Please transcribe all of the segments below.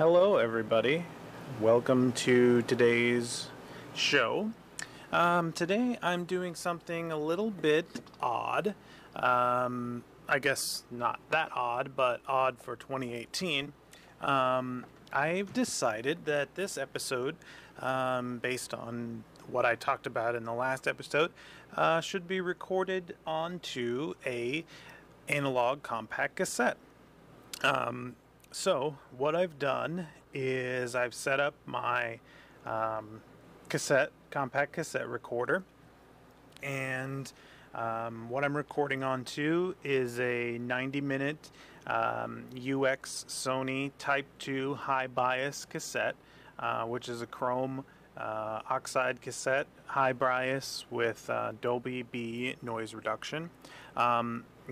Hello, everybody. Welcome to today's show. Um, today I'm doing something a little bit odd. Um, I guess not that odd, but odd for 2018. Um, I've decided that this episode, um, based on what I talked about in the last episode, uh, should be recorded onto a analog compact cassette. Um, so what I've done is I've set up my um, cassette, compact cassette recorder, and um, what I'm recording onto is a 90 minute um, UX Sony Type 2 high bias cassette, uh, which is a chrome uh, oxide cassette, high bias with uh, Dolby B noise reduction.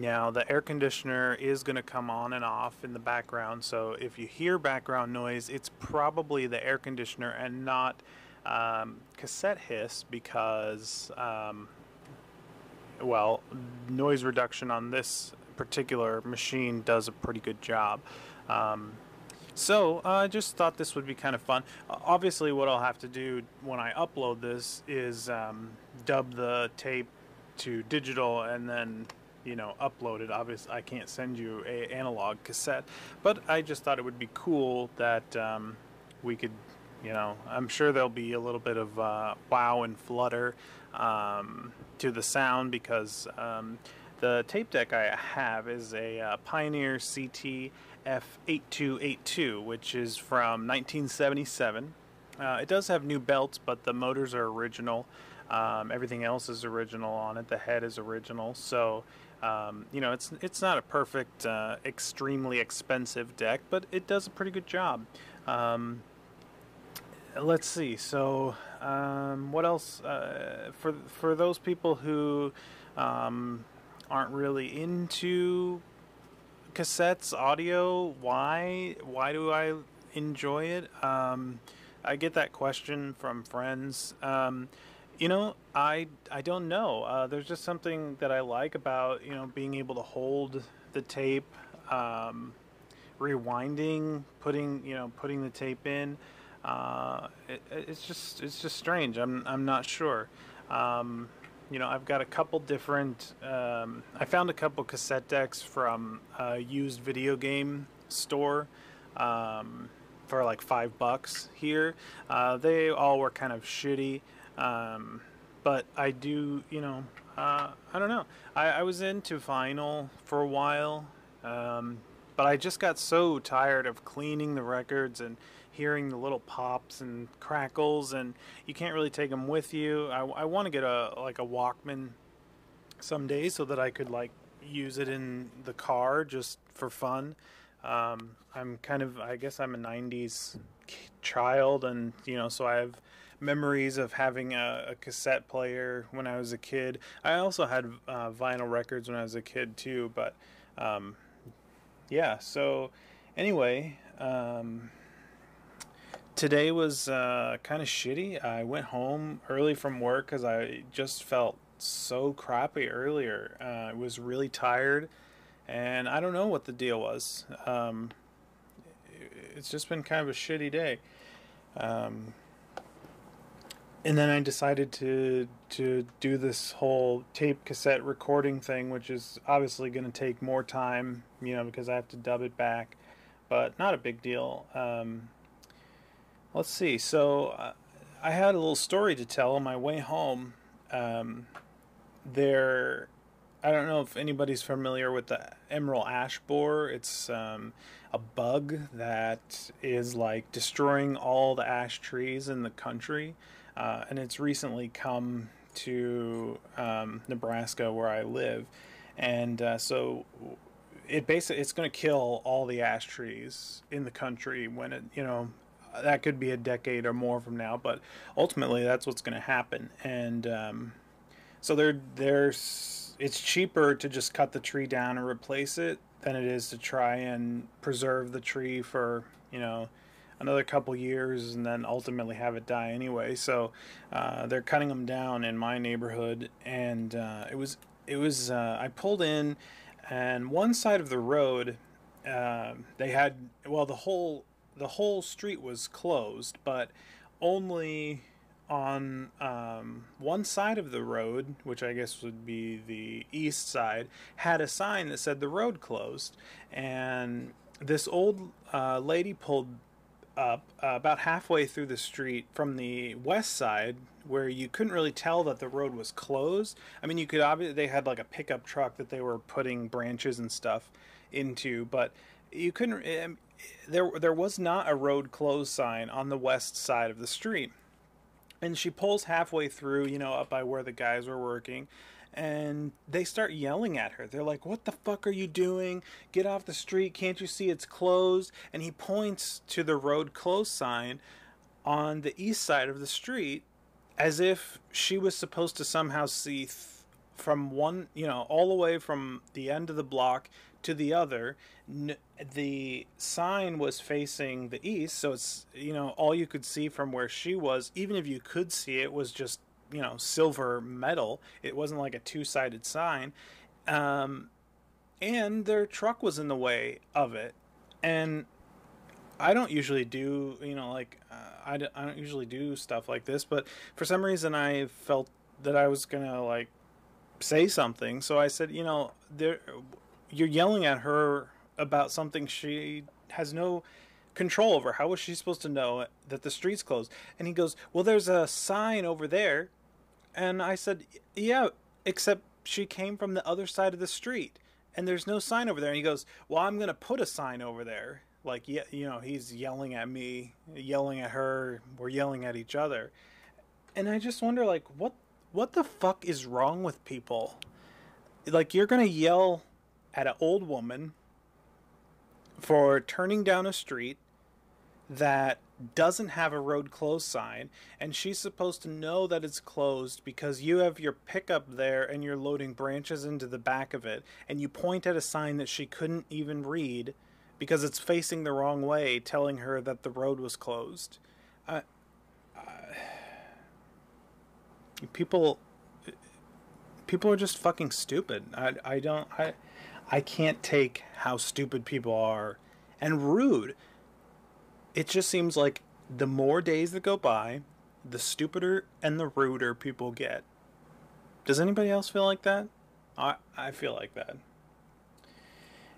Now, the air conditioner is going to come on and off in the background, so if you hear background noise, it's probably the air conditioner and not um, cassette hiss because, um, well, noise reduction on this particular machine does a pretty good job. Um, so uh, I just thought this would be kind of fun. Obviously, what I'll have to do when I upload this is um, dub the tape to digital and then you know uploaded. Obviously, I can't send you a analog cassette, but I just thought it would be cool that um, we could. You know, I'm sure there'll be a little bit of uh, wow and flutter um, to the sound because um, the tape deck I have is a uh, Pioneer CT F8282, which is from 1977. Uh, it does have new belts, but the motors are original. Um, everything else is original on it. The head is original, so um, you know it's it's not a perfect, uh, extremely expensive deck, but it does a pretty good job. Um, let's see. So, um, what else uh, for for those people who um, aren't really into cassettes audio? Why why do I enjoy it? Um, I get that question from friends. You know, I I don't know. Uh, there's just something that I like about you know being able to hold the tape, um, rewinding, putting you know putting the tape in. Uh, it, it's just it's just strange. I'm I'm not sure. Um, you know, I've got a couple different. Um, I found a couple cassette decks from a used video game store um, for like five bucks here. Uh, they all were kind of shitty, um, but I do, you know, uh, I don't know. I, I, was into vinyl for a while, um, but I just got so tired of cleaning the records and hearing the little pops and crackles, and you can't really take them with you. I, I want to get a like a Walkman someday so that I could like use it in the car just for fun. Um, I'm kind of, I guess I'm a 90s child, and you know, so I have memories of having a, a cassette player when I was a kid. I also had uh, vinyl records when I was a kid too, but um, yeah, so anyway, um, today was uh, kind of shitty. I went home early from work because I just felt so crappy earlier. Uh, I was really tired, and I don't know what the deal was. Um, it's just been kind of a shitty day. Um, and then I decided to to do this whole tape cassette recording thing, which is obviously going to take more time, you know, because I have to dub it back, but not a big deal. Um, Let's see. So uh, I had a little story to tell on my way home. Um, there, I don't know if anybody's familiar with the emerald ash borer. It's um, a bug that is like destroying all the ash trees in the country, uh, and it's recently come to um, Nebraska where I live, and uh, so it basically it's going to kill all the ash trees in the country when it you know that could be a decade or more from now, but ultimately that's what's going to happen. And um, so there, there's it's cheaper to just cut the tree down and replace it than it is to try and preserve the tree for you know another couple years and then ultimately have it die anyway. So uh, they're cutting them down in my neighborhood, and uh, it was it was uh, I pulled in, and one side of the road uh, they had well the whole the whole street was closed, but only on um, one side of the road, which I guess would be the east side, had a sign that said the road closed. And this old uh, lady pulled up uh, about halfway through the street from the west side where you couldn't really tell that the road was closed. I mean, you could obviously, they had like a pickup truck that they were putting branches and stuff into, but you couldn't, um, there, there was not a road closed sign on the west side of the street and she pulls halfway through, you know, up by where the guys were working, and they start yelling at her. They're like, "What the fuck are you doing? Get off the street! Can't you see it's closed?" And he points to the road closed sign on the east side of the street as if she was supposed to somehow see th- from one, you know, all the way from the end of the block to the other. N- the sign was facing the east, so it's you know all you could see from where she was. Even if you could see it, was just you know silver metal. It wasn't like a two sided sign, um, and their truck was in the way of it. And I don't usually do you know like uh, I, d- I don't usually do stuff like this, but for some reason I felt that I was gonna like say something. So I said, you know, there you're yelling at her about something she has no control over. How was she supposed to know that the street's closed? And he goes, Well, there's a sign over there. And I said, Yeah, except she came from the other side of the street and there's no sign over there. And he goes, Well, I'm going to put a sign over there. Like, yeah, you know, he's yelling at me, yelling at her, we're yelling at each other. And I just wonder, like, what, what the fuck is wrong with people? Like, you're going to yell at an old woman for turning down a street that doesn't have a road closed sign and she's supposed to know that it's closed because you have your pickup there and you're loading branches into the back of it and you point at a sign that she couldn't even read because it's facing the wrong way telling her that the road was closed uh, uh, people people are just fucking stupid i, I don't i I can't take how stupid people are and rude. It just seems like the more days that go by, the stupider and the ruder people get. Does anybody else feel like that? I I feel like that.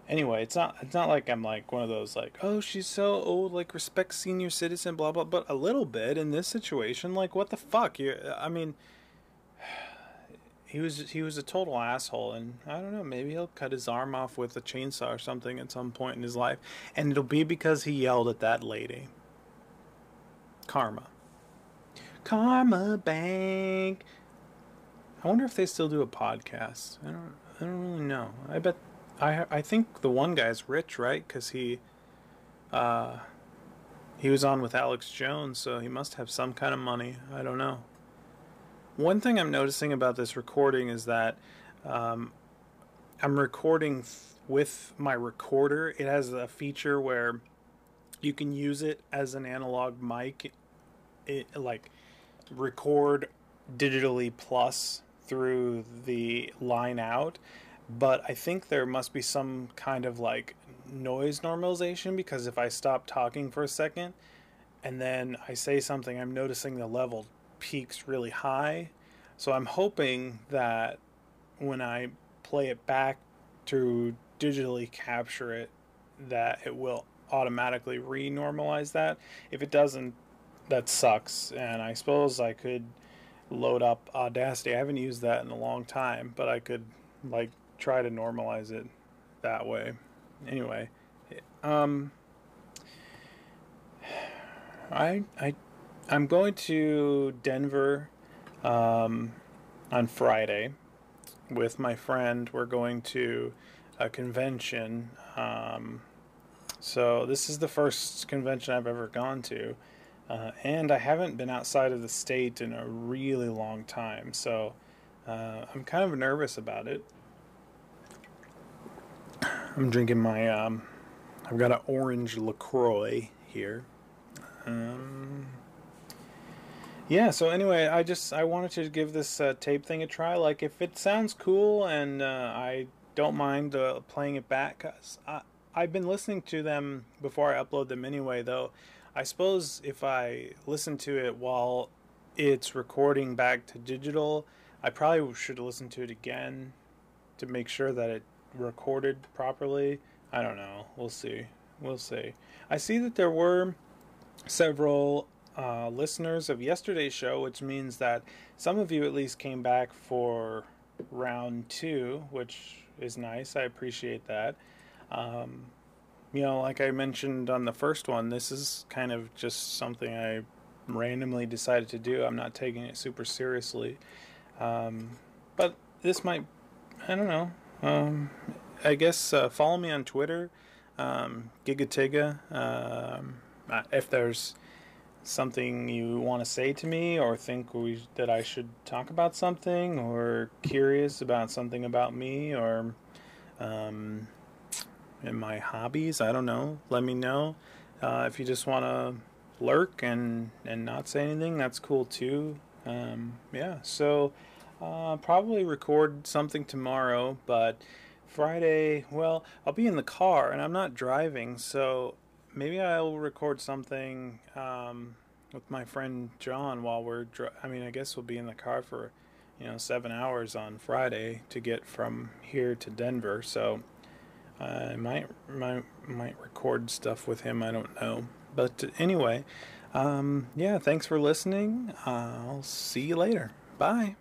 Anyway, it's not it's not like I'm like one of those like, oh, she's so old, like respect senior citizen, blah blah. But a little bit in this situation, like what the fuck? You, I mean, he was he was a total asshole and i don't know maybe he'll cut his arm off with a chainsaw or something at some point in his life and it'll be because he yelled at that lady. Karma. Karma bank. I wonder if they still do a podcast. I don't i don't really know. I bet i i think the one guy's rich right? Because he uh he was on with alex jones so he must have some kind of money. I don't know one thing I'm noticing about this recording is that um, I'm recording th- with my recorder. It has a feature where you can use it as an analog mic, it, like record digitally plus through the line out. But I think there must be some kind of like noise normalization because if I stop talking for a second and then I say something, I'm noticing the level peaks really high. So I'm hoping that when I play it back to digitally capture it, that it will automatically re-normalize that. If it doesn't, that sucks. And I suppose I could load up Audacity. I haven't used that in a long time, but I could like try to normalize it that way. Anyway, um, I I I'm going to Denver um, on Friday with my friend. We're going to a convention. Um, so this is the first convention I've ever gone to. Uh, and I haven't been outside of the state in a really long time. So uh, I'm kind of nervous about it. I'm drinking my, um, I've got an orange LaCroix here. Um, yeah, so anyway, I just I wanted to give this uh, tape thing a try. Like, if it sounds cool and uh, I don't mind uh, playing it back, cause I I've been listening to them before I upload them anyway, though. I suppose if I listen to it while it's recording back to digital, I probably should listen to it again to make sure that it recorded properly. I don't know. We'll see. We'll see. I see that there were several uh, listeners of yesterday's show, which means that some of you at least came back for round two, which is nice. I appreciate that. Um, you know, like I mentioned on the first one, this is kind of just something I randomly decided to do. I'm not taking it super seriously. Um, but this might, I don't know. Um, I guess uh, follow me on Twitter, um, Gigatiga. Um, if there's something you want to say to me or think we, that I should talk about something or curious about something about me or um, in my hobbies, I don't know. Let me know. Uh, if you just want to lurk and, and not say anything, that's cool too. Um, yeah, so uh, probably record something tomorrow, but Friday, well, I'll be in the car and I'm not driving, so maybe I'll record something um, with my friend John while we're. Dri- I mean, I guess we'll be in the car for, you know, seven hours on Friday to get from here to Denver. So I might might might record stuff with him. I don't know, but anyway, um, yeah. Thanks for listening. I'll see you later. Bye.